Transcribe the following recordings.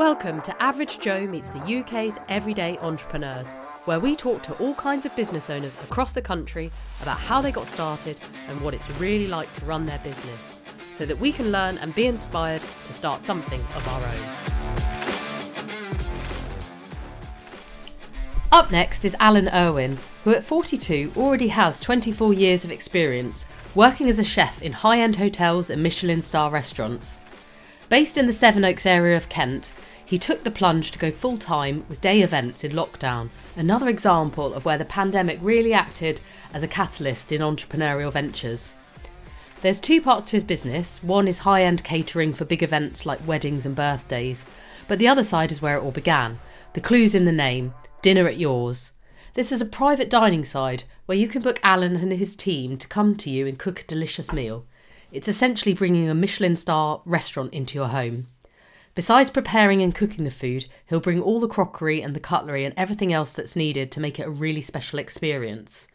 Welcome to Average Joe Meets the UK's Everyday Entrepreneurs, where we talk to all kinds of business owners across the country about how they got started and what it's really like to run their business, so that we can learn and be inspired to start something of our own. Up next is Alan Irwin, who at 42 already has 24 years of experience working as a chef in high end hotels and Michelin star restaurants. Based in the Sevenoaks area of Kent, he took the plunge to go full time with day events in lockdown, another example of where the pandemic really acted as a catalyst in entrepreneurial ventures. There's two parts to his business one is high end catering for big events like weddings and birthdays, but the other side is where it all began. The clue's in the name Dinner at Yours. This is a private dining side where you can book Alan and his team to come to you and cook a delicious meal. It's essentially bringing a Michelin star restaurant into your home. Besides preparing and cooking the food, he'll bring all the crockery and the cutlery and everything else that's needed to make it a really special experience.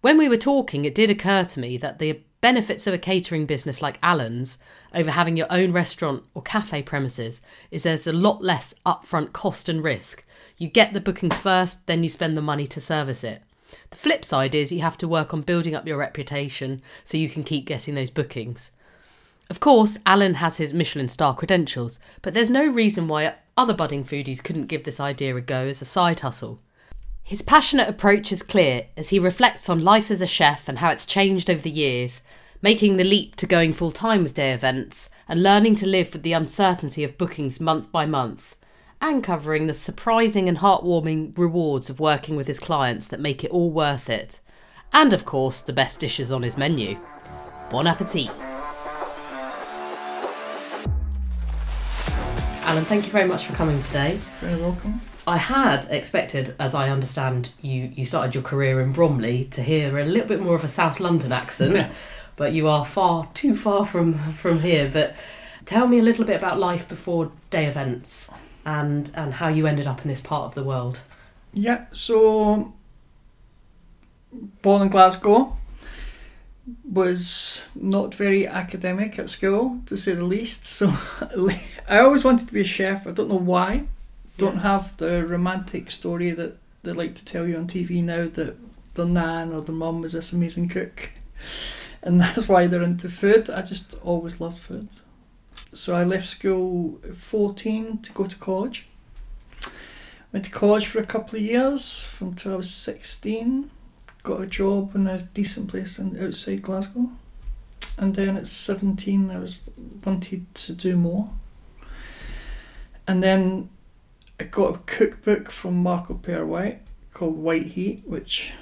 When we were talking, it did occur to me that the benefits of a catering business like Alan's over having your own restaurant or cafe premises is there's a lot less upfront cost and risk. You get the bookings first, then you spend the money to service it. The flip side is you have to work on building up your reputation so you can keep getting those bookings. Of course, Alan has his Michelin star credentials, but there's no reason why other budding foodies couldn't give this idea a go as a side hustle. His passionate approach is clear as he reflects on life as a chef and how it's changed over the years, making the leap to going full time with day events and learning to live with the uncertainty of bookings month by month and covering the surprising and heartwarming rewards of working with his clients that make it all worth it. And of course, the best dishes on his menu. Bon appetit! Alan, thank you very much for coming today. You're Very welcome. I had expected, as I understand, you, you started your career in Bromley to hear a little bit more of a South London accent, but you are far too far from from here. But tell me a little bit about life before day events and and how you ended up in this part of the world. Yeah, so born in Glasgow, was not very academic at school to say the least. So I always wanted to be a chef. I don't know why. Don't Yeah. have the romantic story that they like to tell you on TV now that the nan or the mum was this amazing cook, and that's why they're into food. I just always loved food. So I left school at 14 to go to college. Went to college for a couple of years from until I was 16. Got a job in a decent place in, outside Glasgow. And then at 17, I was wanted to do more. And then I got a cookbook from Marco Pierre White called White Heat, which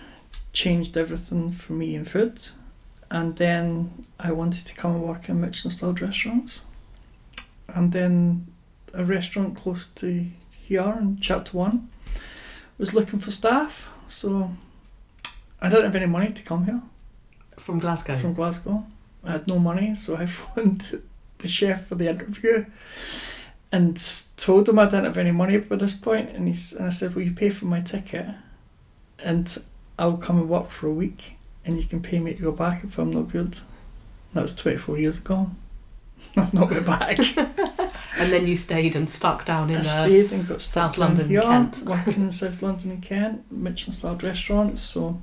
changed everything for me in food. And then I wanted to come and work in Michelin starred restaurants and then a restaurant close to here in chapter one was looking for staff so I don't have any money to come here From Glasgow. from Glasgow I had no money so I phoned the chef for the interview and told him I didn't have any money by this point and, he's, and I said will you pay for my ticket and I'll come and work for a week and you can pay me to go back if I'm not good that was 24 years ago I've not been back and then you stayed and stuck down in I uh, stayed and got stuck South London, Kent. working in South London and Kent, Michelin starred restaurants. So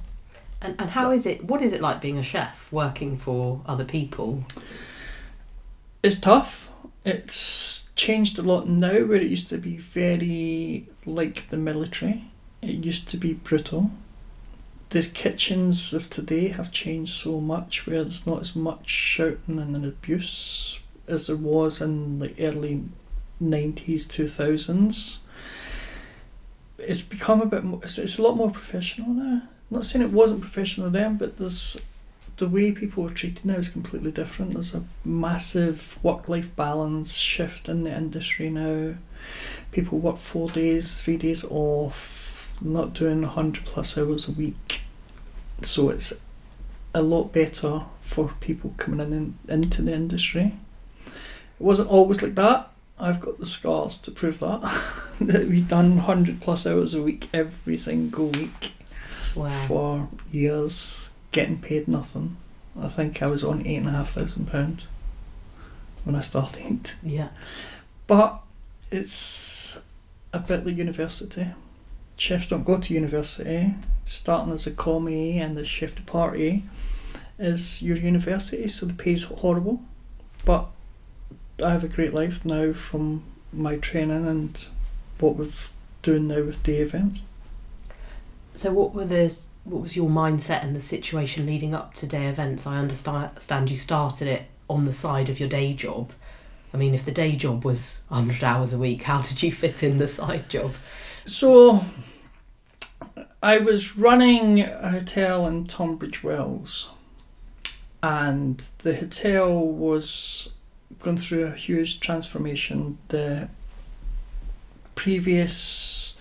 And, and how is it? What is it like being a chef, working for other people? it's tough. It's changed a lot now, where it used to be very like the military. It used to be brutal. The kitchens of today have changed so much, where there's not as much shouting and abuse as there was in the early nineties, two thousands. It's become a bit more. It's, it's a lot more professional now. Not saying it wasn't professional then, but there's the way people are treated now is completely different. There's a massive work life balance shift in the industry now. People work four days, three days off, not doing 100 plus hours a week. So it's a lot better for people coming in, in into the industry. It wasn't always like that. I've got the scars to prove that. that we've done 100 plus hours a week every single week Wow. for years, getting paid nothing. I think I was on eight and a half thousand pounds when I started. Yeah. But it's a bit like university. Chefs don't go to university. Starting as a commis and the chef de partie is your university, so the pay's horrible. But I have a great life now from my training and what we're doing now with day events. So, what were the what was your mindset and the situation leading up to day events? I understand you started it on the side of your day job. I mean, if the day job was 100 hours a week, how did you fit in the side job? So, I was running a hotel in Tunbridge Wells, and the hotel was going through a huge transformation. The previous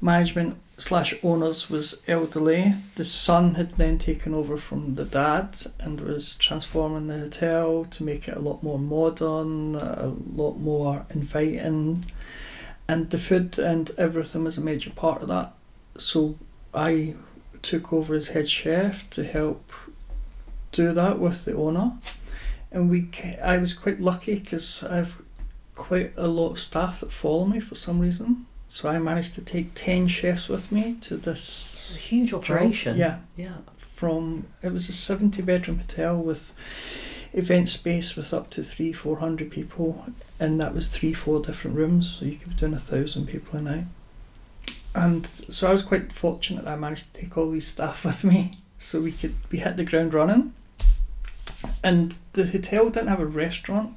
management slash owners was elderly. The son had then taken over from the dad and was transforming the hotel to make it a lot more modern, a lot more inviting, and the food and everything was a major part of that. So I took over as head chef to help do that with the owner, and we I was quite lucky because I've quite a lot of staff that follow me for some reason. So I managed to take 10 chefs with me to this huge operation. Job. Yeah. Yeah. From it was a 70 bedroom hotel with event space with up to three, four hundred people, and that was three, four different rooms, so you could be doing a thousand people a night. And so I was quite fortunate that I managed to take all these staff with me, so we could we hit the ground running. And the hotel didn't have a restaurant,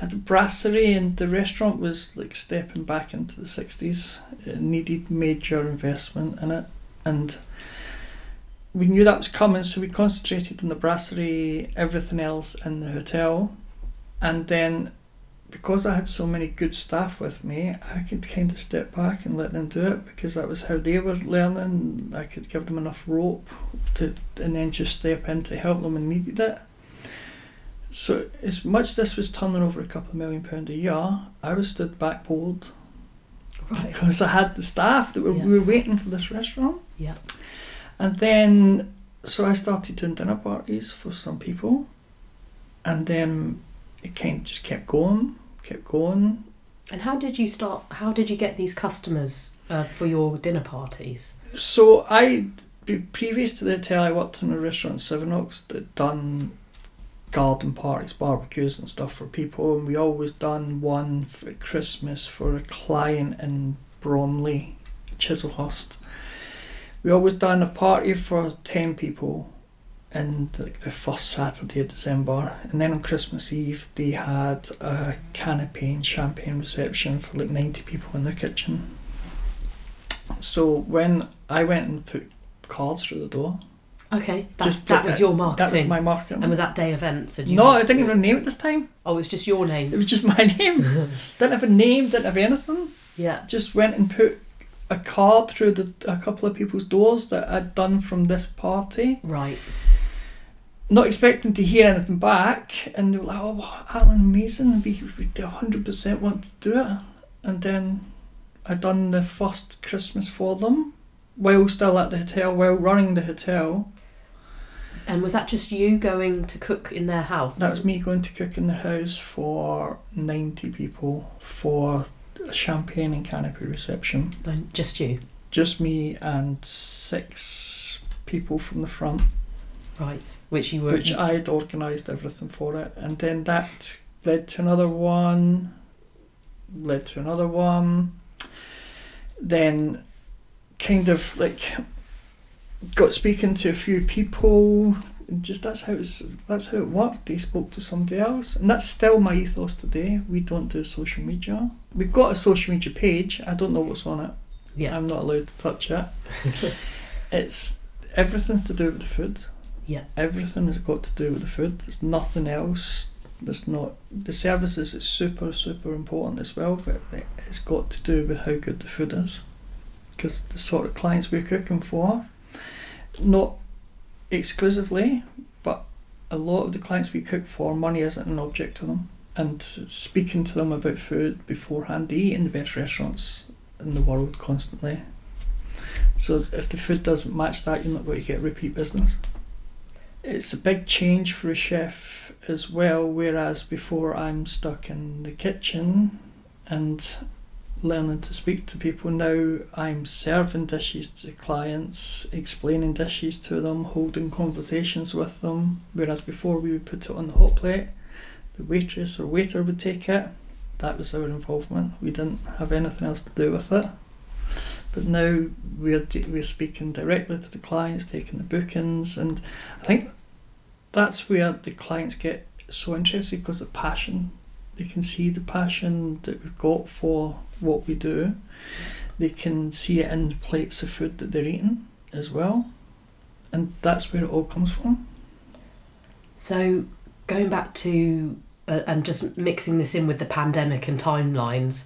a brasserie and the restaurant was like stepping back into the 60s it needed major investment in it and we knew that was coming so we concentrated on the brasserie everything else in the hotel. And then because I had so many good staff with me I could kind of step back and let them do it because that was how they were learning. I could give them enough rope to and then just step in to help them and needed it so as much as this was turning over a couple of million pound a year, I was stood backboard right. because I had the staff that were yeah. we were waiting for this restaurant. Yeah. And then so I started doing dinner parties for some people, and then it kind of just kept going, kept going. And how did you start? How did you get these customers uh, for your dinner parties? So I, previous to the hotel, I worked in a restaurant in Sevenoaks that done garden parties, barbecues and stuff for people, and we always done one for Christmas for a client in Bromley, Chislehurst. We always done a party for ten people in the, the first Saturday of December, and then on Christmas Eve they had a canapé and champagne reception for like ninety people in their kitchen. So when I went and put cards through the door, Okay, that's, just that, was your marketing. That was my marketing. And was that day events? You no, I didn't even name it this time. Oh, it was just your name. It was just my name. didn't have a name. Didn't have anything. Yeah. Just went and put a card through the a couple of people's doors that I'd done from this party. Right. Not expecting to hear anything back, and they were like, "Oh, Alan, amazing! We we hundred percent want to do it." And then I done the first Christmas for them while still at the hotel, while running the hotel and was that just you going to cook in their house? That was me going to cook in the house for 90 people for a champagne and canapé reception. just you? Just me and six people from the front. Right, which you were. Which I had organised everything for it, and then that led to another one, led to another one. Then, kind of like got speaking to a few people. Just that's how it's that's how it worked. They spoke to somebody else, and that's still my ethos today. We don't do social media. We've got a social media page. I don't know what's on it. Yeah, I'm not allowed to touch it. it's everything's to do with the food. Yeah, everything has got to do with the food. There's nothing else. There's not the services. It's super super important as well, but it's got to do with how good the food is, because the sort of clients we're cooking for not exclusively, but a lot of the clients we cook for, money isn't an object to them. And speaking to them about food beforehand, they eat in the best restaurants in the world constantly. So if the food doesn't match that, you're not going to get repeat business. It's a big change for a chef as well, whereas before I'm stuck in the kitchen and learning to speak to people. Now I'm serving dishes to clients, explaining dishes to them, holding conversations with them. Whereas before we would put it on the hot plate, the waitress or waiter would take it. That was our involvement. We didn't have anything else to do with it. But now we're we're speaking directly to the clients, taking the bookings, and I think that's where the clients get so interested because the passion they can see the passion that we've got for what we do. They can see it in the plates of food that they're eating as well. And that's where it all comes from. So, going back to uh, and just mixing this in with the pandemic and timelines,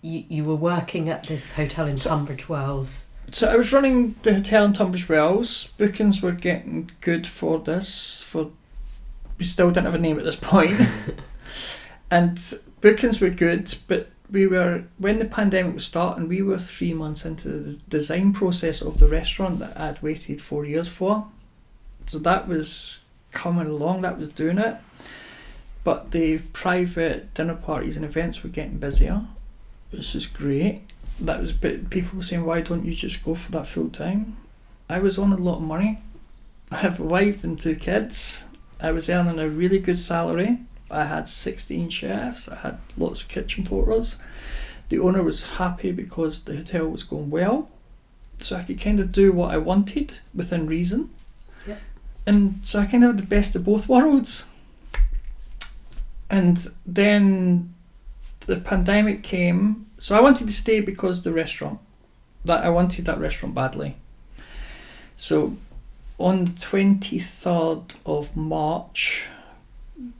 you, you were working at this hotel in Tunbridge Wells. So I was running the hotel in Tunbridge Wells. Bookings were getting good for this. For we still didn't have a name at this point. and bookings were good, but we were when the pandemic was starting, we were three months into the design process of the restaurant that I'd waited four years for. So that was coming along, that was doing it. But the private dinner parties and events were getting busier, which is great. That was but people were saying, Why don't you just go for that full time? I was on a lot of money. I have a wife and two kids. I was earning a really good salary I had 16 chefs, I had lots of kitchen porters. The owner was happy because the hotel was going well, so I could kind of do what I wanted within reason. Yep. And so I kind of had the best of both worlds. And then the pandemic came, so I wanted to stay because the restaurant. That I wanted that restaurant badly. So on the 23rd of March,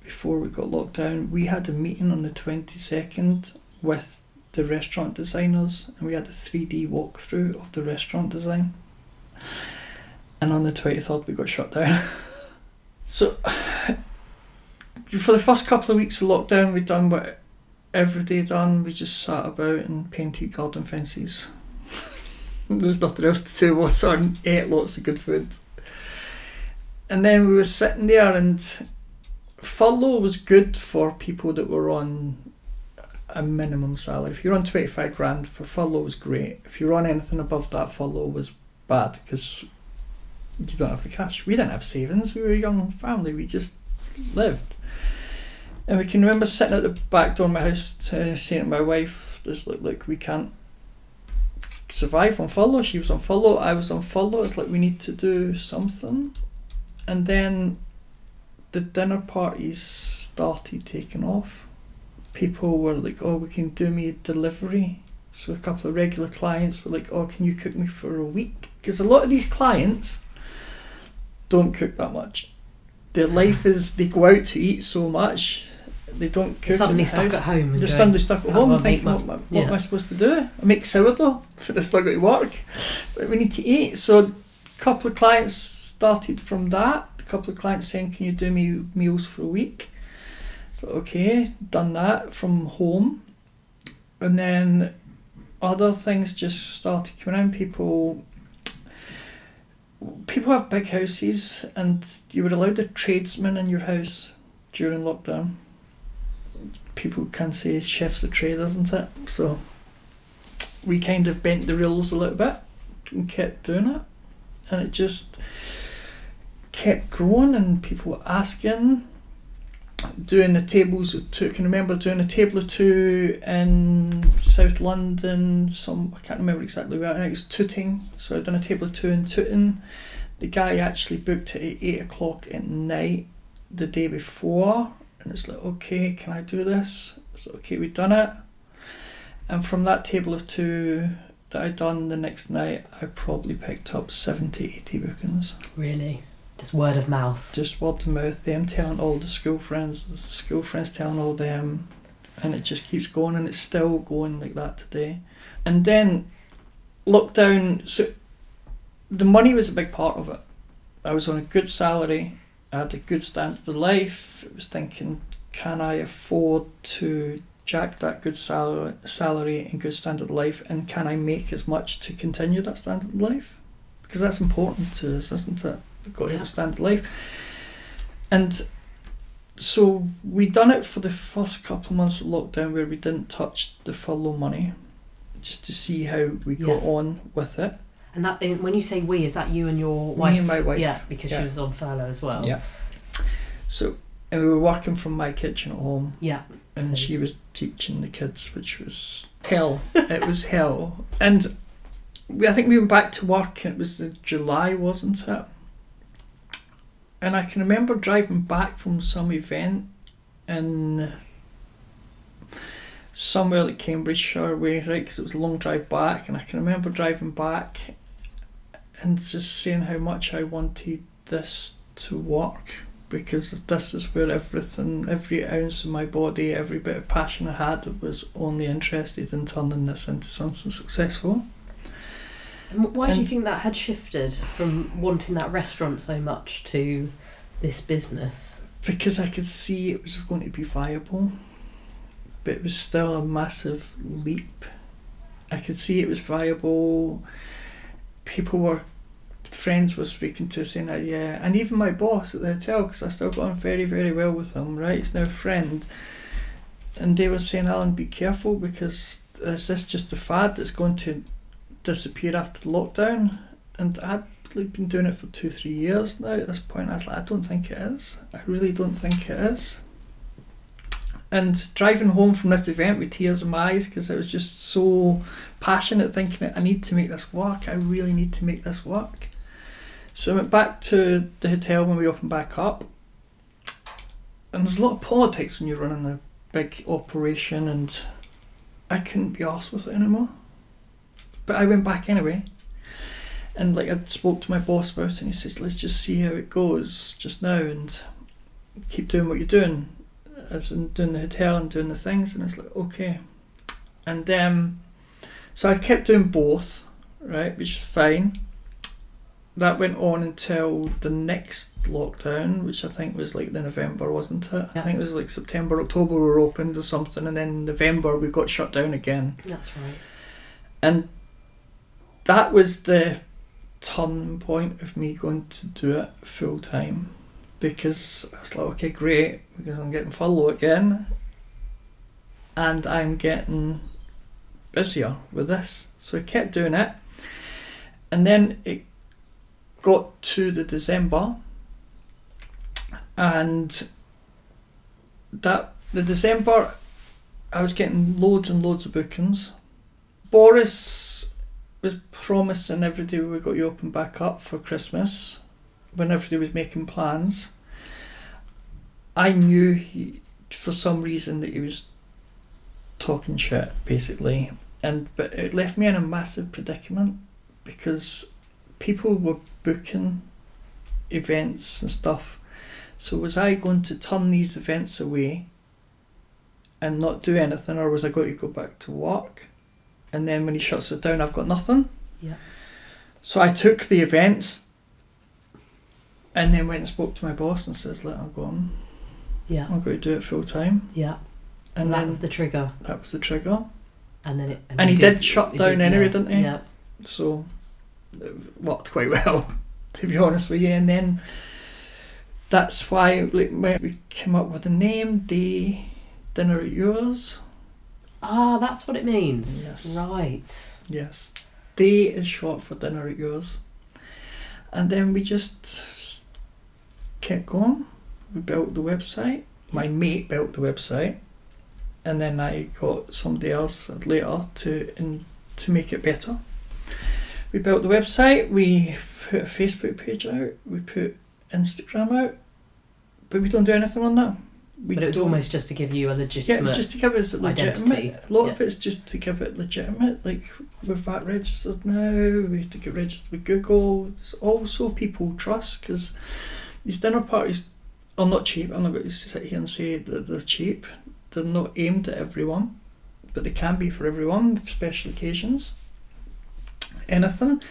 before we got locked down, we had a meeting on the 22nd with the restaurant designers and we had a 3D walkthrough of the restaurant design. And on the 23rd, we got shut down. so, for the first couple of weeks of lockdown, we'd done what every day done. We just sat about and painted garden fences. There's nothing else to do. Was on ate lots of good food. And then we were sitting there and furlough was good for people that were on a minimum salary. If you're on 25 grand, for furlough was great. If you're on anything above that, furlough was bad because you don't have the cash. We didn't have savings. We were a young family. We just lived. And we can remember sitting at the back door of my house to, saying to my wife, "This look like we can't survive on furlough." She was on furlough. I was on furlough. It's like we need to do something. And then the dinner parties started taking off. People were like, "Oh, we can do me a delivery." So a couple of regular clients were like, "Oh, can you cook me for a week?" Because a lot of these clients don't cook that much. Their life is they go out to eat so much, they don't cook. Suddenly stuck house. at home. They're suddenly stuck at home thinking, what, my-" am I- what am I supposed to do? I make sourdough, but I still got to work. But we need to eat. So a couple of clients started from that. A couple of clients saying, can you do me meals for a week? So okay, done that from home. And then other things just started coming in. People people have big houses and you were allowed a tradesman in your house during lockdown. People can say chef's a trade, isn't it? So we kind of bent the rules a little bit and kept doing it. And it just kept growing and people were asking doing the tables of two. I can remember doing a table of two in South London. Some I can't remember exactly where. I think it was Tooting. So I'd done a table of two in Tooting. The guy actually booked it at eight o'clock at night the day before, and it's like, okay, can I do this? So okay, we've done it. And from that table of two that I'd done the next night, I probably picked up 70, 80 bookings Really? Just word of mouth. just word of mouth, them telling all the school friends, the school friends telling all them, and it just keeps going, and it's still going like that today. And then lockdown, so the money was a big part of it. I was on a good salary, I had a good standard of life. I was thinking, can I afford to jack that good salary, salary and good standard of life, and can I make as much to continue that standard of life? Because that's important to us, isn't it? Got to have Yeah. a standard of life. And so we done it for the first couple of months of lockdown where we didn't touch the furlough money, just to see how we got Yes. on with it. And that when you say we, is that you and your wife? Me and my wife. Yeah, because Yeah. she was on furlough as well. Yeah. So, and we were working from my kitchen at home, Yeah. and So- she was teaching the kids, which was hell. it was hell. And we, I think we went back to work, and it was July, wasn't it? And I can remember driving back from some event in somewhere like Cambridgeshire way, right? Because it was a long drive back, and I can remember driving back and just saying how much I wanted this to work because this is where everything, every ounce of my body, every bit of passion I had was only interested in turning this into something successful. And why do you think that had shifted from wanting that restaurant so much to this business? Because I could see it was going to be viable, but it was still a massive leap. I could see it was viable. People were, friends were speaking to saying that, yeah, and even my boss at the hotel, because I still got on very, very well with him, right? He's now a friend. And they were saying, Alan, be careful because this is this just a fad that's going to disappear after lockdown? And I'd like been doing it for two, three years now at this point. I was like, I don't think it is. I really don't think it is. And driving home from this event with tears in my eyes because I was just so passionate, thinking, I need to make this work. I really need to make this work. So I went back to the hotel when we opened back up. And there's a lot of politics when you're running a big operation, and I couldn't be arsed with it anymore. But I went back anyway. And like I spoke to my boss about it, and he says, "Let's just see how it goes just now, and keep doing what you're doing, as in doing the hotel and doing the things." And it's like, okay. And um, so I kept doing both, right, which is fine. That went on until the next lockdown, which I think was like the November, wasn't it? I think it was like September, October we were opened or something, and then November we got shut down again. That's right. And that was the turning point of me going to do it full time because I was like, okay, great, because I'm getting furlough again and I'm getting busier with this. So I kept doing it. And then it got to the December and that the December I was getting loads and loads of bookings. Boris was promising every day we got you open back up for Christmas when everybody was making plans. I knew he, for some reason that he was talking shit basically and but it left me in a massive predicament because people were booking events and stuff so was I going to turn these events away and not do anything or was I going to go back to work and then when he shuts it down I've got nothing Yeah. so I took the events and then went and spoke to my boss and says look I'm going Yeah. I'm going to do it full time Yeah. So and that then was the trigger, that was the trigger and then it. And you he did shut you down anyway, yeah, didn't he? Yeah. so it worked quite well to be honest with you and then that's why like we came up with the name day dinner at yours Ah, that's what it means. Yes. Right. yes. Day is short for dinner at yours and then we just kept going. We built the website. My mate built the website. And then I got somebody else later to in, to make it better. We built the website. We put a Facebook page out. We put Instagram out. But we don't do anything on that we but it was don't- almost just to give you a legitimate. yeah, just to give us a identity. legitimate. A lot Yeah. of it's just to give it legitimate. Like we're VAT registered now. We have to get registered with Google. It's also people trust because these dinner parties are not cheap. I'm not going to sit here and say that they're cheap. They're not aimed at everyone, but they can be for everyone. Special occasions, anything,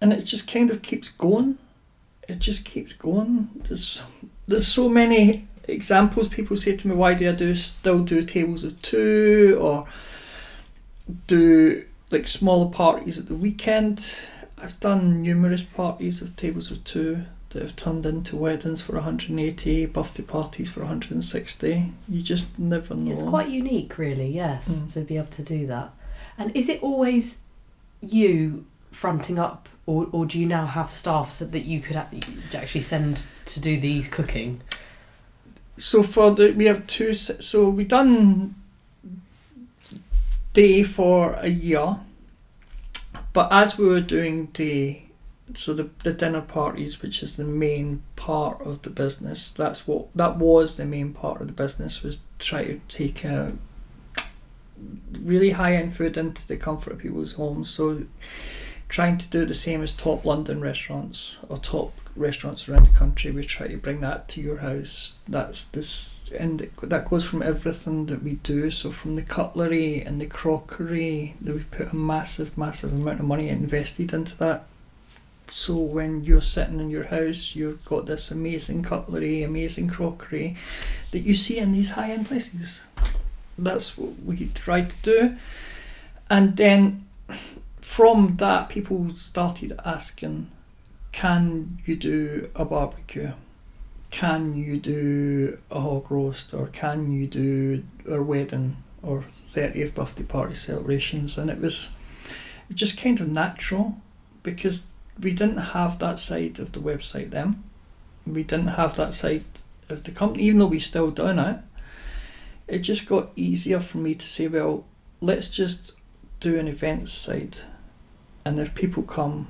and it just kind of keeps going. It just keeps going. There's there's so many examples people say to me why do i do still do tables of two or do like smaller parties at the weekend i've done numerous parties of tables of two that have turned into weddings for 180, birthday parties for 160. You just never know. It's quite unique, really, yes, Mm. to be able to do that. And is it always you fronting up, or, or do you now have staff so that you could actually send to do these cooking? So for the we have two. So we done day for a year, but as we were doing day, so the the dinner parties, which is the main part of the business, that's what that was the main part of the business was try to take a really high end food into the comfort of people's homes. So trying to do the same as top London restaurants or top restaurants around the country. We try to bring that to your house. That's this, and that goes from everything that we do. So from the cutlery and the crockery, that we've put a massive, massive amount of money invested into that. So when you're sitting in your house, you've got this amazing cutlery, amazing crockery that you see in these high-end places. That's what we try to do, and then from that, people started asking, "Can you do a barbecue? Can you do a hog roast? Or can you do a wedding or thirtieth birthday party celebrations?" And it was just kind of natural because we didn't have that side of the website then. We didn't have that side of the company, even though we still doing it. It just got easier for me to say, well, let's just do an events side and if people come,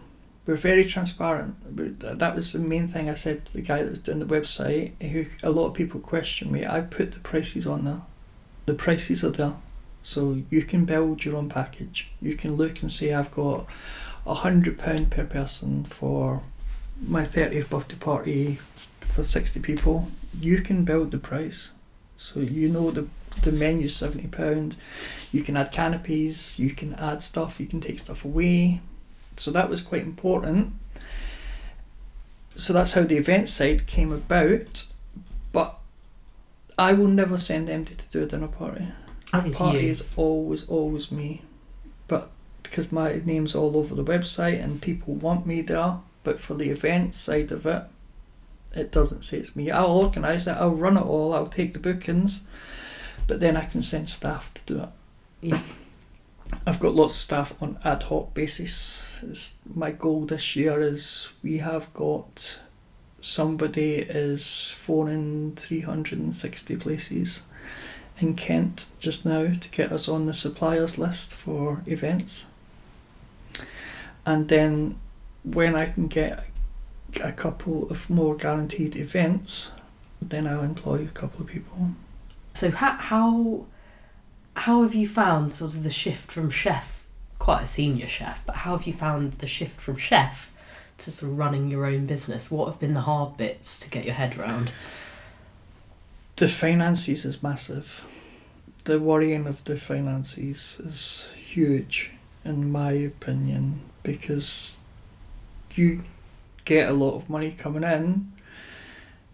we're very transparent. That was the main thing I said to the guy that was doing the website. Who a lot of people question me. I put the prices on there. The prices are there, so you can build your own package. You can look and say I've got a hundred pound per person for my thirtieth birthday party for sixty people. You can build the price, so you know the the menu's seventy pound. You can add canapés, you can add stuff, you can take stuff away. So that was quite important. So that's how the event side came about. But I will never send MD to do a dinner party. That is party you. is always, always me. But because my name's all over the website and people want me there, but for the event side of it, it doesn't say it's me. I'll organise it, I'll run it all, I'll take the bookings, but then I can send staff to do it. Yeah. I've got lots of staff on ad hoc basis. It's, my goal this year is we have got somebody is phoning 360 places in Kent just now to get us on the suppliers list for events. And then when I can get a couple of more guaranteed events, then I'll employ a couple of people. So how how how have you found sort of the shift from chef, quite a senior chef, but how have you found the shift from chef to sort of running your own business? What have been the hard bits to get your head around? The finances is massive. The worrying of the finances is huge, in my opinion, because you get a lot of money coming in,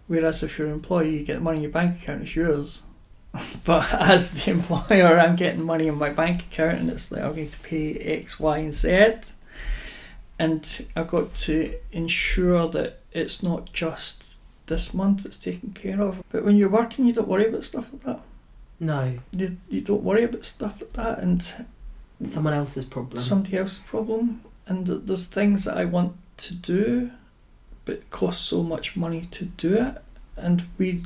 whereas if you're an employee, you get money in your bank account, it's yours. But as the employer, I'm getting money in my bank account, and it's like I need to pay X, Y, and Z, and I've got to ensure that it's not just this month it's taken care of. But when you're working, you don't worry about stuff like that. No, You, you don't worry about stuff like that, and someone else's problem. somebody else's problem. And there's things that I want to do, but it costs so much money to do it. And we,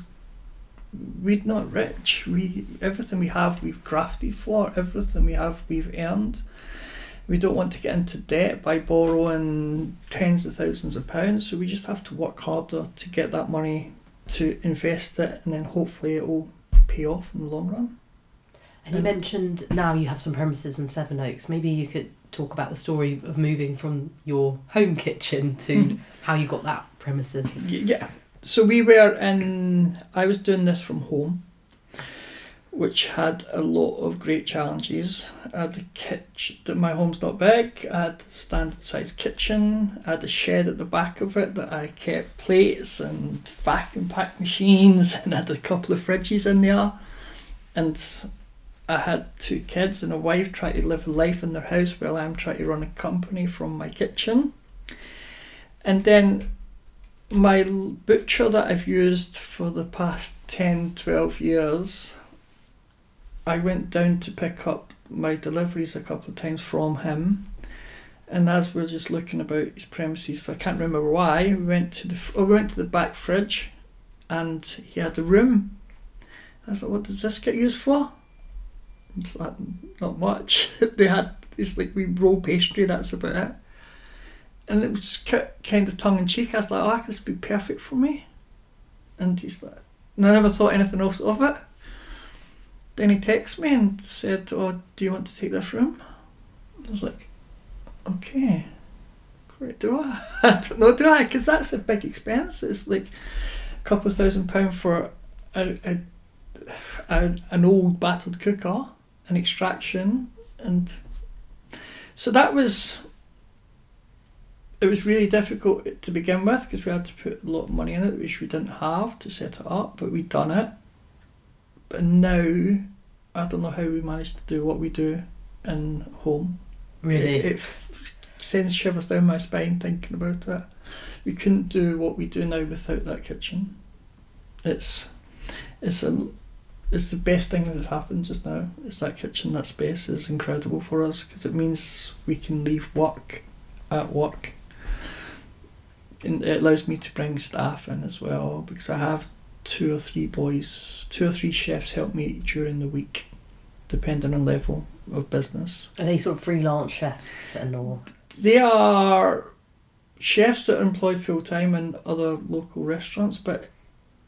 we're not rich. We everything we have, we've grafted for. Everything we have, we've earned. We don't want to get into debt by borrowing tens of thousands of pounds. So we just have to work harder to get that money to invest it, and then hopefully it will pay off in the long run. And you mentioned now you have some premises in Sevenoaks. Maybe you could talk about the story of moving from your home kitchen to Mhm. how you got that premises. Yeah. So we were in. I was doing this from home, which had a lot of great challenges. I had the kitchen. My home's not big. I had a standard size kitchen. I had a shed at the back of it that I kept plates and vacuum pack machines, and had a couple of fridges in there, and. I had two kids and a wife trying to live a life in their house while I'm trying to run a company from my kitchen. And then my butcher that I've used for the past 10, 12 years, I went down to pick up my deliveries a couple of times from him. And as we we're just looking about his premises, for I can't remember why, we went to the oh, we went to the back fridge, and he had the room. I like, "What does this get used for?" It's like not much. they had it's like we roll pastry. That's about it. And it was kind of tongue in cheek. I was like, "Oh, this would be perfect for me." And he's like, and I never thought anything else of it. Then he texted me and said, "Oh, do you want to take this room?" I was like, "Okay, great. Do I? I don't know. Do I? Because that's a big expense. It's like a couple of thousand pound for a, a, a an old battered cooker, an extraction, and so that was. It was really difficult to begin with because we had to put a lot of money in it, which we didn't have to set it up, but we'd done it. But now, I don't know how we managed to do what we do in home. Really? It, it f- sends shivers down my spine thinking about it. We couldn't do what we do now without that kitchen. It's it's a it's the best thing that's happened just now. It's that kitchen, that space is incredible for us because it means we can leave work at work. And it allows me to bring staff in as well because I have two or three boys, two or three chefs help me during the week, depending on level of business. Are they sort of freelance chefs then, or They are chefs that are employed full time in other local restaurants, but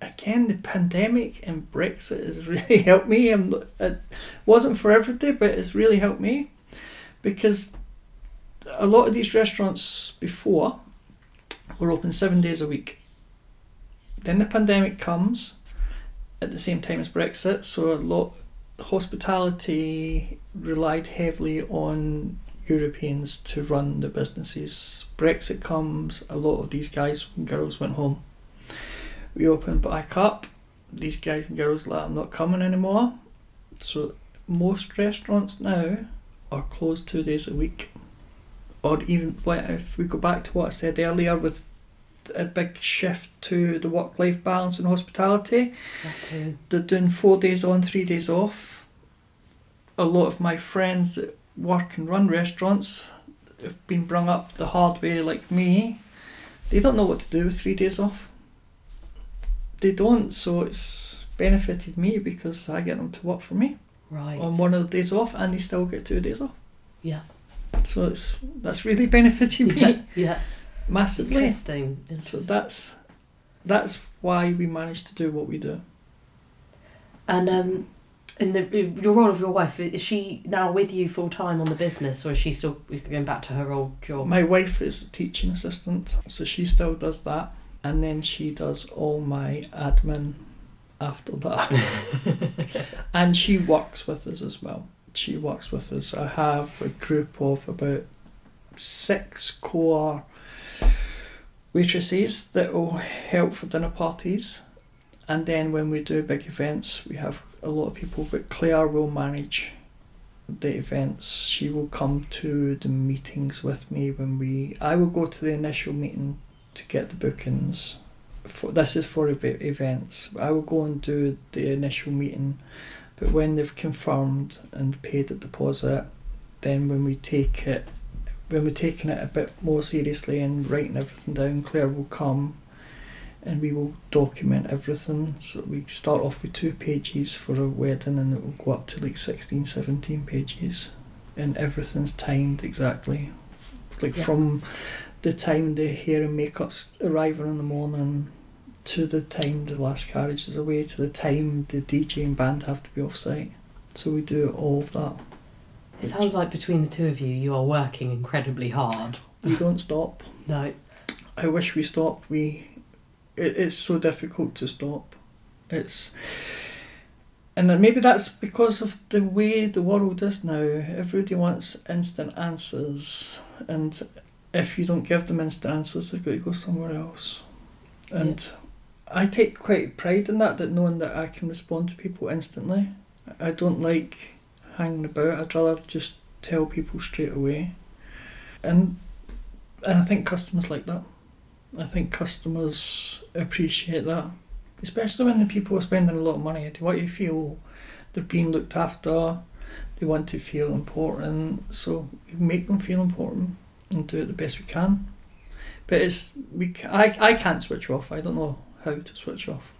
again, the pandemic and Brexit has really helped me. I'm, it wasn't for everybody, but it's really helped me because a lot of these restaurants before were open seven days a week. Then the pandemic comes at the same time as Brexit, so a lot hospitality relied heavily on Europeans to run the businesses. Brexit comes, a lot of these guys and girls went home. We opened back up, these guys and girls like I'm not coming anymore. So most restaurants now are closed two days a week. Or even what if we go back to what I said earlier with a big shift to the work life balance in hospitality, that too? they're doing four days on, three days off. A lot of my friends that work and run restaurants have been brung up the hard way, like me. They don't know what to do with three days off. They don't, so it's benefited me because I get them to work for me Right. on one of the days off, and they still get two days off. Yeah. So it's that's really benefited me yeah. Yeah. massively. Interesting. So that's that's why we managed to do what we do. And um, in the your role of your wife, is she now with you full time on the business, or is she still going back to her old job? My wife is a teaching assistant, so she still does that, and then she does all my admin after that. and she works with us as well. She works with us. I have a group of about six core waitresses that will help for dinner parties. And then when we do big events, we have a lot of people, but Claire will manage the events. She will come to the meetings with me when we. I will go to the initial meeting to get the bookings. For this is for events. I will go and do the initial meeting, but when they've confirmed and paid the deposit, then when we take it, when we're taking it a bit more seriously and writing everything down, Claire will come and we will document everything. So we start off with two pages for a wedding and it will go up to like 16, 17 pages. And everything's timed exactly. Like Yeah. from the time the hair and makeup's arriving in the morning to the time the last carriage is away to the time the DJ and band have to be off site. So we do all of that. It sounds like between the two of you, you are working incredibly hard. We don't stop. No. I wish we stopped. We, it, it's so difficult to stop. It's, and then maybe that's because of the way the world is now. Everybody wants instant answers, and if you don't give them instant answers, they've got to go somewhere else. And I take quite pride in that, that knowing that I can respond to people instantly. I don't like hanging about. I'd rather just tell people straight away. And and I think customers like that. I think customers appreciate that, especially when the people are spending a lot of money. They want you to feel they're being looked after. They want to feel important, so make them feel important and do it the best we can. But it's we I I can't switch off. I don't know how to switch off.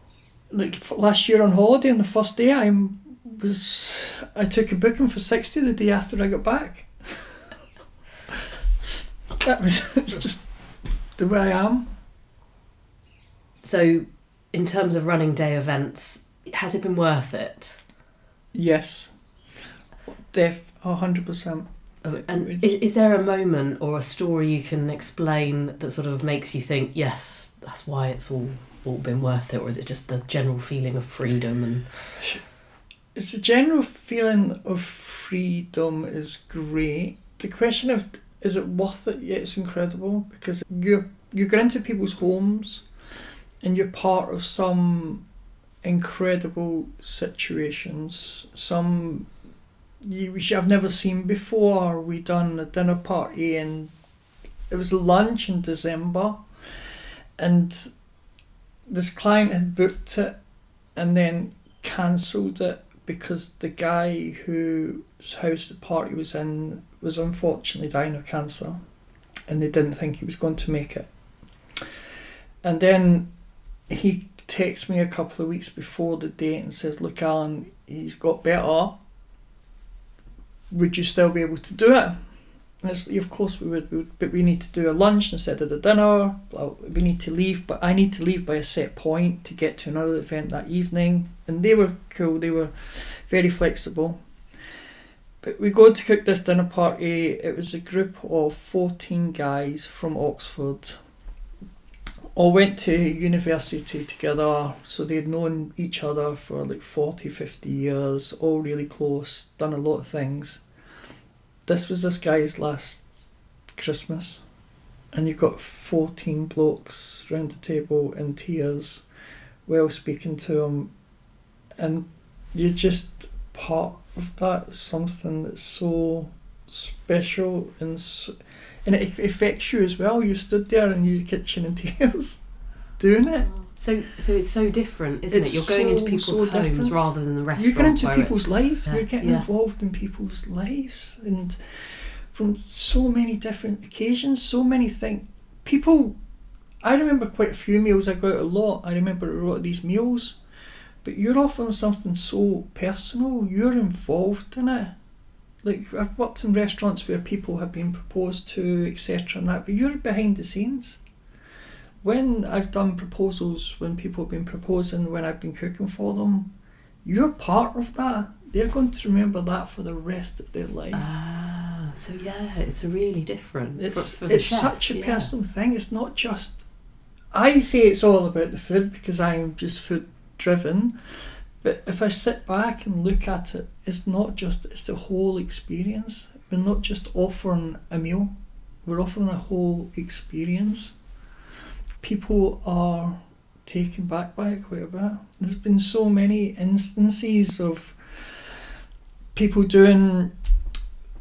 Like last year on holiday on the first day, I was I took a booking for sixty the day after I got back. that was just the way I am. So, in terms of running day events, has it been worth it? Yes, def a hundred percent. Oh, And is, is there a moment or a story you can explain that sort of makes you think, yes, that's why it's all all been worth it, or is it just the general feeling of freedom and It's a general feeling of freedom is great. The question of is it worth it? Yeah, it's incredible because you're you go into people's homes and you're part of some incredible situations. Some you which I've never seen before. We done a dinner party and it was lunch in December, and this client had booked it and then cancelled it because the guy whose house the party was in was unfortunately dying of cancer and they didn't think he was going to make it. And then he texts me a couple of weeks before the date and says, Look, Alan, he's got better. Would you still be able to do it? Of course we would, but we need to do a lunch instead of the dinner. We need to leave, but I need to leave by a set point to get to another event that evening. And they were cool. They were very flexible. But we go to cook this dinner party. It was a group of 14 guys from Oxford. All went to university together, so they'd known each other for like 40, 50 years, all really close, done a lot of things. This was this guy's last Christmas, and you've got 14 blokes round the table in tears, well speaking to him, and you're just part of that something that's so special and s and it affects you as well. You stood there in your kitchen in tears, doing it. Oh. So so it's so different, isn't It's it? You're going into people's so homes different. rather than the restaurant. you get into people's lives. Yeah, You're getting yeah. involved in people's lives, and from so many different occasions, so many things. People, I remember quite a few meals. I go out a lot. I remember a lot of these meals, but you're offering something so personal. You're involved in it. Like I've worked in restaurants where people have been proposed to, etc. And that, but you're behind the scenes. When I've done proposals, when people have been proposing, when I've been cooking for them, you're part of that. They're going to remember that for the rest of their life. Ah, so yeah, it's really different. it's for the it's chef, such a yeah. personal thing. It's not just. I say it's all about the food because I'm just food driven, but if I sit back and look at it, it's not just. It's the whole experience. We're not just offering a meal. We're offering a whole experience. People are taken back by it quite a bit. There's been so many instances of people doing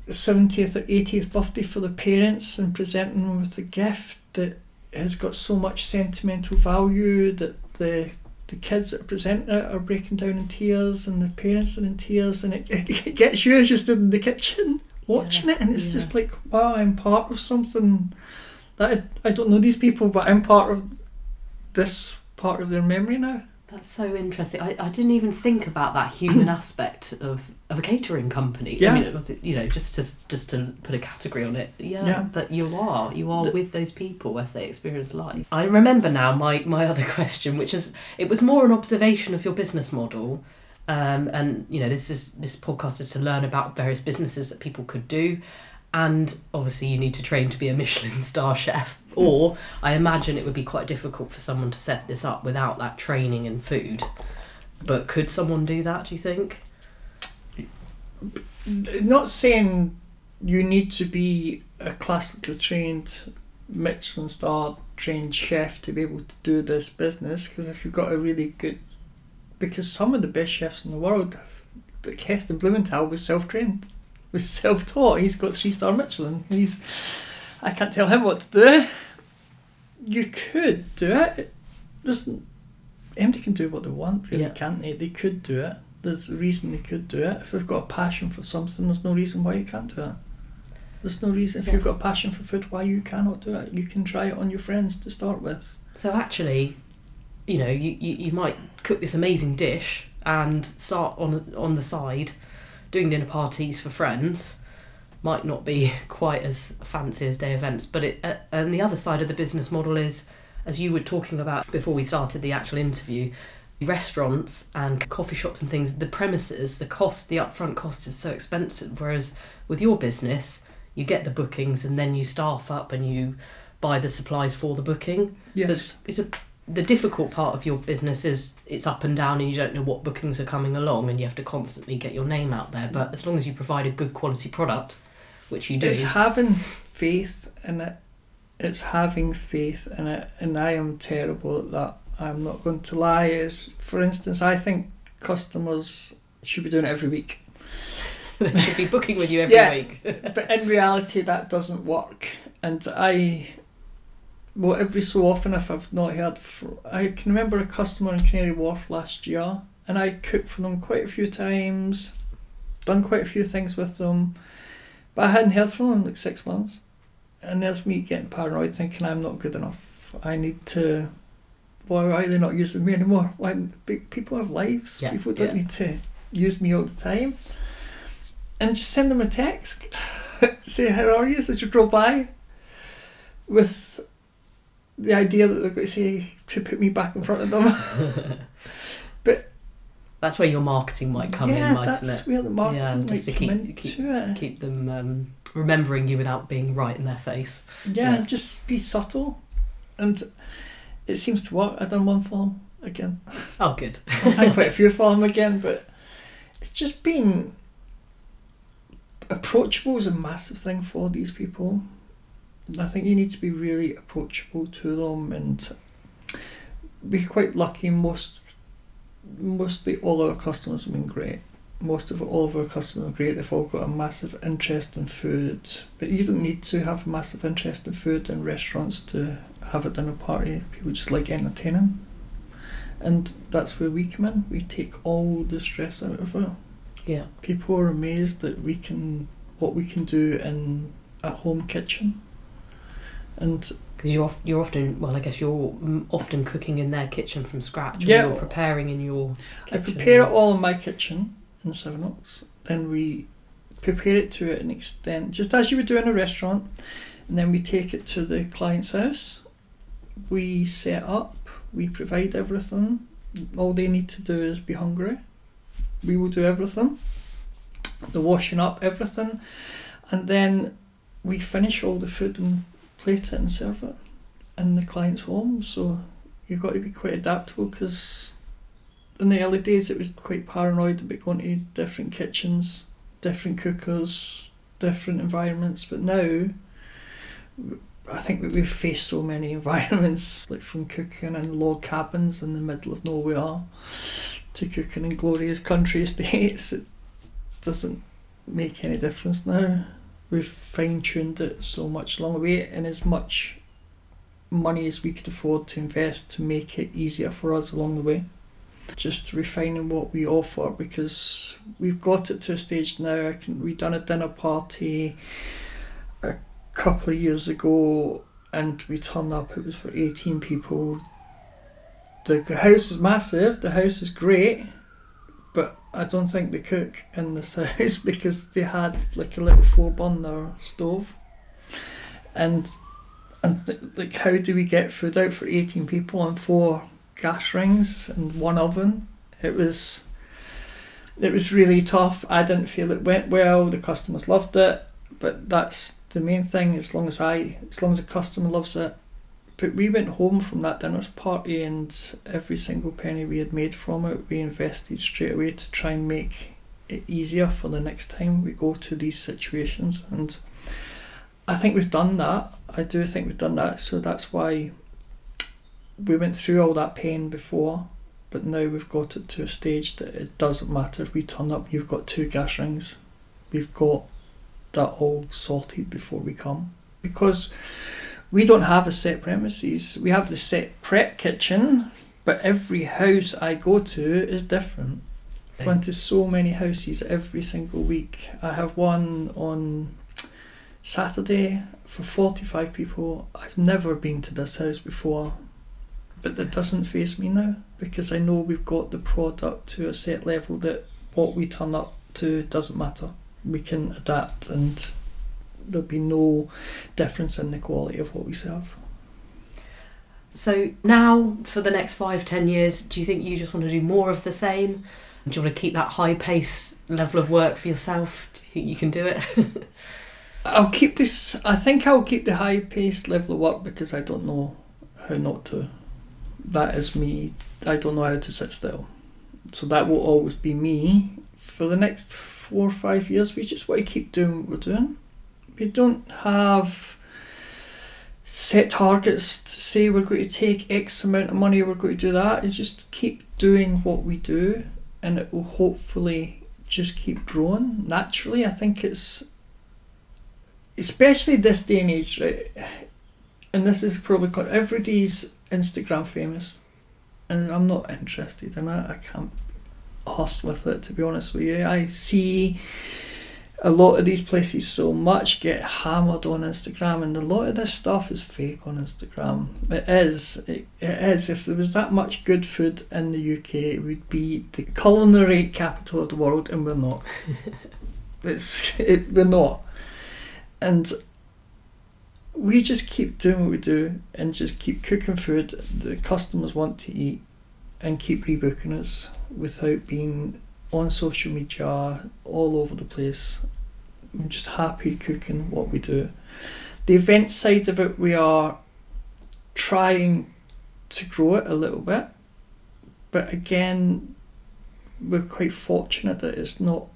70th or 80th birthday for their parents and presenting them with a gift that has got so much sentimental value that the the kids that are presenting it are breaking down in tears and the parents are in tears and it, it gets you stood in the kitchen watching it and it's yeah. just like wow I'm part of something I, I don't know these people but I'm part of this part of their memory now That's so interesting. I, I didn't even think about that human aspect of, of a catering company. Yeah. I mean, it was you know just to just to put a category on it. Yeah, Yeah. that you are you are The- with those people as they experience life. I remember now my my other question, which is it was more an observation of your business model. Um, and you know this is this podcast is to learn about various businesses that people could do and obviously you need to train to be a michelin star chef. Or i imagine it would be quite difficult for someone to set this up without that training in food. But could someone do that do you think? Not saying you need to be a classically trained Michelin star trained chef to be able to do this business because if you've got a really good because some of the best chefs in the world like Heston Blumenthal was self-trained was self-taught he's got three star Michelin he's I can't tell him what to do you could do it. There's MD can do what they want, really, Yeah. can't they? They could do it. There's a reason they could do it. If they've got a passion for something, there's no reason why you can't do it. There's no reason if Yeah. you've got a passion for food why you cannot do it. You can try it on your friends to start with. So actually, you know, you, you, you might cook this amazing dish and start on on the side doing dinner parties for friends. Might not be quite as fancy as day events, but it uh, and the other side of the business model is, as you were talking about before we started the actual interview, restaurants and coffee shops and things. The premises, the cost, the upfront cost is so expensive. Whereas with your business, you get the bookings and then you staff up and you buy the supplies for the booking. So it's, it's a the difficult part of your business is it's up and down and you don't know what bookings are coming along and you have to constantly get your name out there. But as long as you provide a good quality product, which you do, It's having faith in it. It's having faith in it, and I am terrible at that. I'm not going to lie. Is for instance, I think customers should be doing it every week, they should be booking with you every Yeah. week. but in reality, that doesn't work. And I, well, every so often, if I've not heard, I can remember a customer in Canary Wharf last year, and I cooked for them quite a few times, done quite a few things with them, but I hadn't heard from them in like six months. And there's me getting paranoid, thinking I'm not good enough. I need to. Why why are they not using me anymore? Why people have lives. Yeah, people don't yeah. need to use me all the time. And just send them a text. To say how are you? Since you drove by, with the idea that they're going to say to put me back in front of them. But that's where your marketing might come yeah, in, mightn't that's it? where the marketing Yeah, just to keep- keep-. Keep them um, remembering you without being right in their face. Yeah, Yeah. just be subtle. And it seems to work. I've done one for him again. Oh, good. I've done quite a few for them again, but it's just been approachable is a massive thing for these people. And I think you need to be really approachable to them and be quite lucky. Most, mostly all our customers have been great. Most of all of our customers are great. They've all got a massive interest in food, but you don't need to have a massive interest in food in restaurants to have a dinner party. People just like entertaining, and that's where we come in. We take all the stress out of it. Yeah. People are amazed that we can what we can do in a home kitchen, and Because you're, you're often, well, I guess you're often cooking in their kitchen from scratch. or Yeah. You're preparing in your I prepare it all in my kitchen in Sevenoaks. Then we prepare it to an extent, just as you would do in a restaurant, and then we take it to the client's house. We set up, we provide everything. All they need to do is be hungry. We will do everything, the washing up, everything, and then we finish all the food and plate it and serve it in the client's home. So you've got to be quite adaptable because in the early days it was quite paranoid about going to different kitchens, different cookers, different environments. But now, I think we've faced so many environments, like from cooking in log cabins in the middle of nowhere to cooking in glorious country estates. It doesn't make any difference now. We've fine tuned it so much along the way, and as much money as we could afford to invest to make it easier for us along the way just refining what we offer because we've got it to a stage now. I can, we done a dinner party a couple of years ago and we turned up, it was for 18 people. The house is massive, the house is great, but I don't think they cook in this house because they had like a little four burner stove. And, and th- like, how do we get food out for 18 people on four gas rings and one oven. It was it was really tough. I didn't feel it went well. The customers loved it, but that's the main thing. As long as I, as long as the customer loves it. But we went home from that dinner's party, and every single penny we had made from it, we invested straight away to try and make it easier for the next time we go to these situations. And I think we've done that. I do think we've done that. So that's why we went through all that pain before, but now we've got it to a stage that it doesn't matter if we turn up. You've got two gas rings, we've got that all sorted before we come because we don't have a set premises. We have the set prep kitchen, but every house I go to is different. I went to so many houses every single week. I have one on Saturday for 45 people. I've never been to this house before, but that doesn't phase me now because I know we've got the product to a set level that what we turn up to doesn't matter. We can adapt and there'll be no difference in the quality of what we serve. So now, for the next five, ten years, do you think you just want to do more of the same? Do you want to keep that high pace level of work for yourself? Do you think you can do it? I'll keep this. I think I'll keep the high pace level of work because I don't know how not to. That is me. I don't know how to sit still. So that will always be me for the next four or five years. We just want to keep doing what we're doing. We don't have set targets to say we're going to take X amount of money, we're going to do that. It's just keep doing what we do and it will hopefully just keep growing naturally. I think it's especially this day and age, right? And this is probably called everybody's Instagram famous, and I'm not interested in it. I can't hustle with it to be honest with you. I see a lot of these places so much get hammered on Instagram, and a lot of this stuff is fake on Instagram. It is. It, it is. If there was that much good food in the UK, it would be the culinary capital of the world, and we're not. it's it, we're not, and we just keep doing what we do, and just keep cooking food the customers want to eat, and keep rebooking us without being on social media all over the place. I'm just happy cooking what we do. The event side of it, we are trying to grow it a little bit, but again, we're quite fortunate that it's not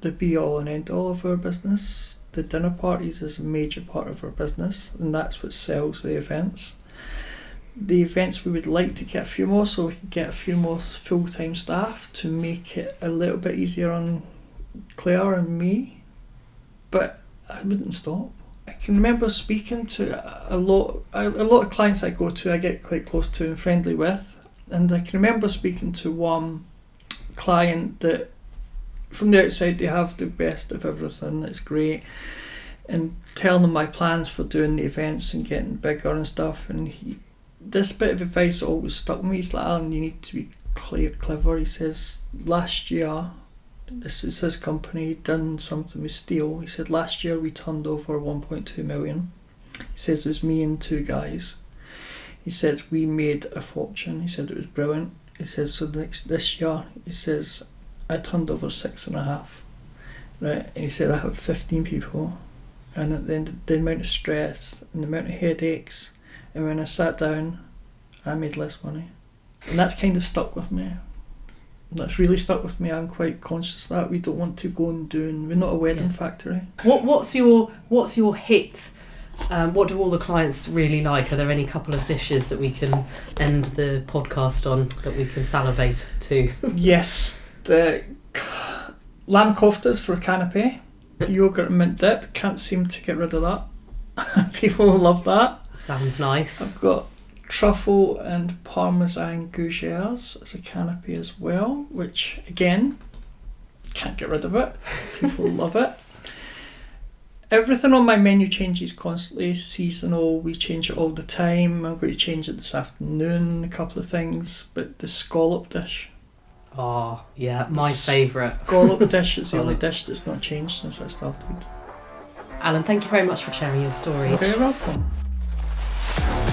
the be all and end all of our business. The dinner parties is a major part of our business, and that's what sells the events the events we would like to get a few more so we can get a few more full-time staff to make it a little bit easier on Claire and me. But I wouldn't stop. I can remember speaking to a lot a, lot of clients I go to I get quite close to and friendly with. And I can remember speaking to one client that from the outside they have the best of everything it's great and telling them my plans for doing the events and getting bigger and stuff. And he this bit of advice always stuck with me. He's like, Alan, you need to be clear, clever. He says, last year, this is his company, done something with steel. He said, last year we turned over 1.2 million. He says, it was me and two guys. He says, we made a fortune. He said, it was brilliant. He says, so next, this year, he says, I turned over six and a half. Right? And he said, I have 15 people. And then the amount of stress and the amount of headaches and when I sat down, I made less money. And that's kind of stuck with me. That's really stuck with me. I'm quite conscious that we don't want to go and doing. We're not a wedding yeah. factory. What What's your What's your hit? Um, what do all the clients really like? Are there any couple of dishes that we can end the podcast on that we can salivate to? yes, the lamb koftas for canapé, the yogurt and mint dip. Can't seem to get rid of that. People love that. Sounds nice. I've got truffle and parmesan gougères as a canapé as well, which again, can't get rid of it. People love it. Everything on my menu changes constantly, seasonal, we change it all the time. I'm going to change it this afternoon, a couple of things, but the scallop dish. Oh, yeah, my favourite. Scallop dish is the only dish that's not changed since I started. Alan, thank you very much for sharing your story. You're very welcome. Podcast.